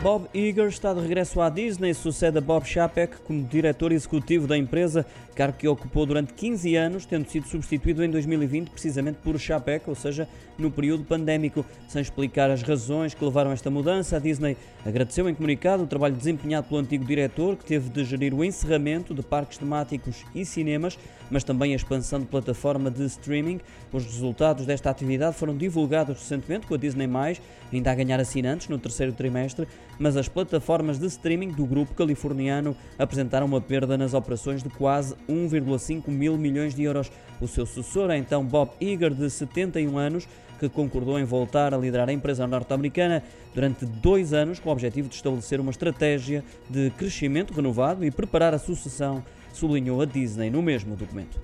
Bob Iger está de regresso à Disney, sucede a Bob Chapek como diretor executivo da empresa, cargo que ocupou durante 15 anos, tendo sido substituído em 2020 precisamente por Chapek, ou seja, no período pandémico. Sem explicar as razões que levaram a esta mudança, a Disney agradeceu em comunicado o trabalho desempenhado pelo antigo diretor, que teve de gerir o encerramento de parques temáticos e cinemas, mas também a expansão de plataforma de streaming. Os resultados desta atividade foram divulgados recentemente com a Disney+, ainda a ganhar assinantes no terceiro trimestre, mas as plataformas de streaming do grupo californiano apresentaram uma perda nas operações de quase 1,5 mil milhões de euros. O seu sucessor é então Bob Iger, de 71 anos, que concordou em voltar a liderar a empresa norte-americana durante dois anos, com o objetivo de estabelecer uma estratégia de crescimento renovado e preparar a sucessão, sublinhou a Disney no mesmo documento.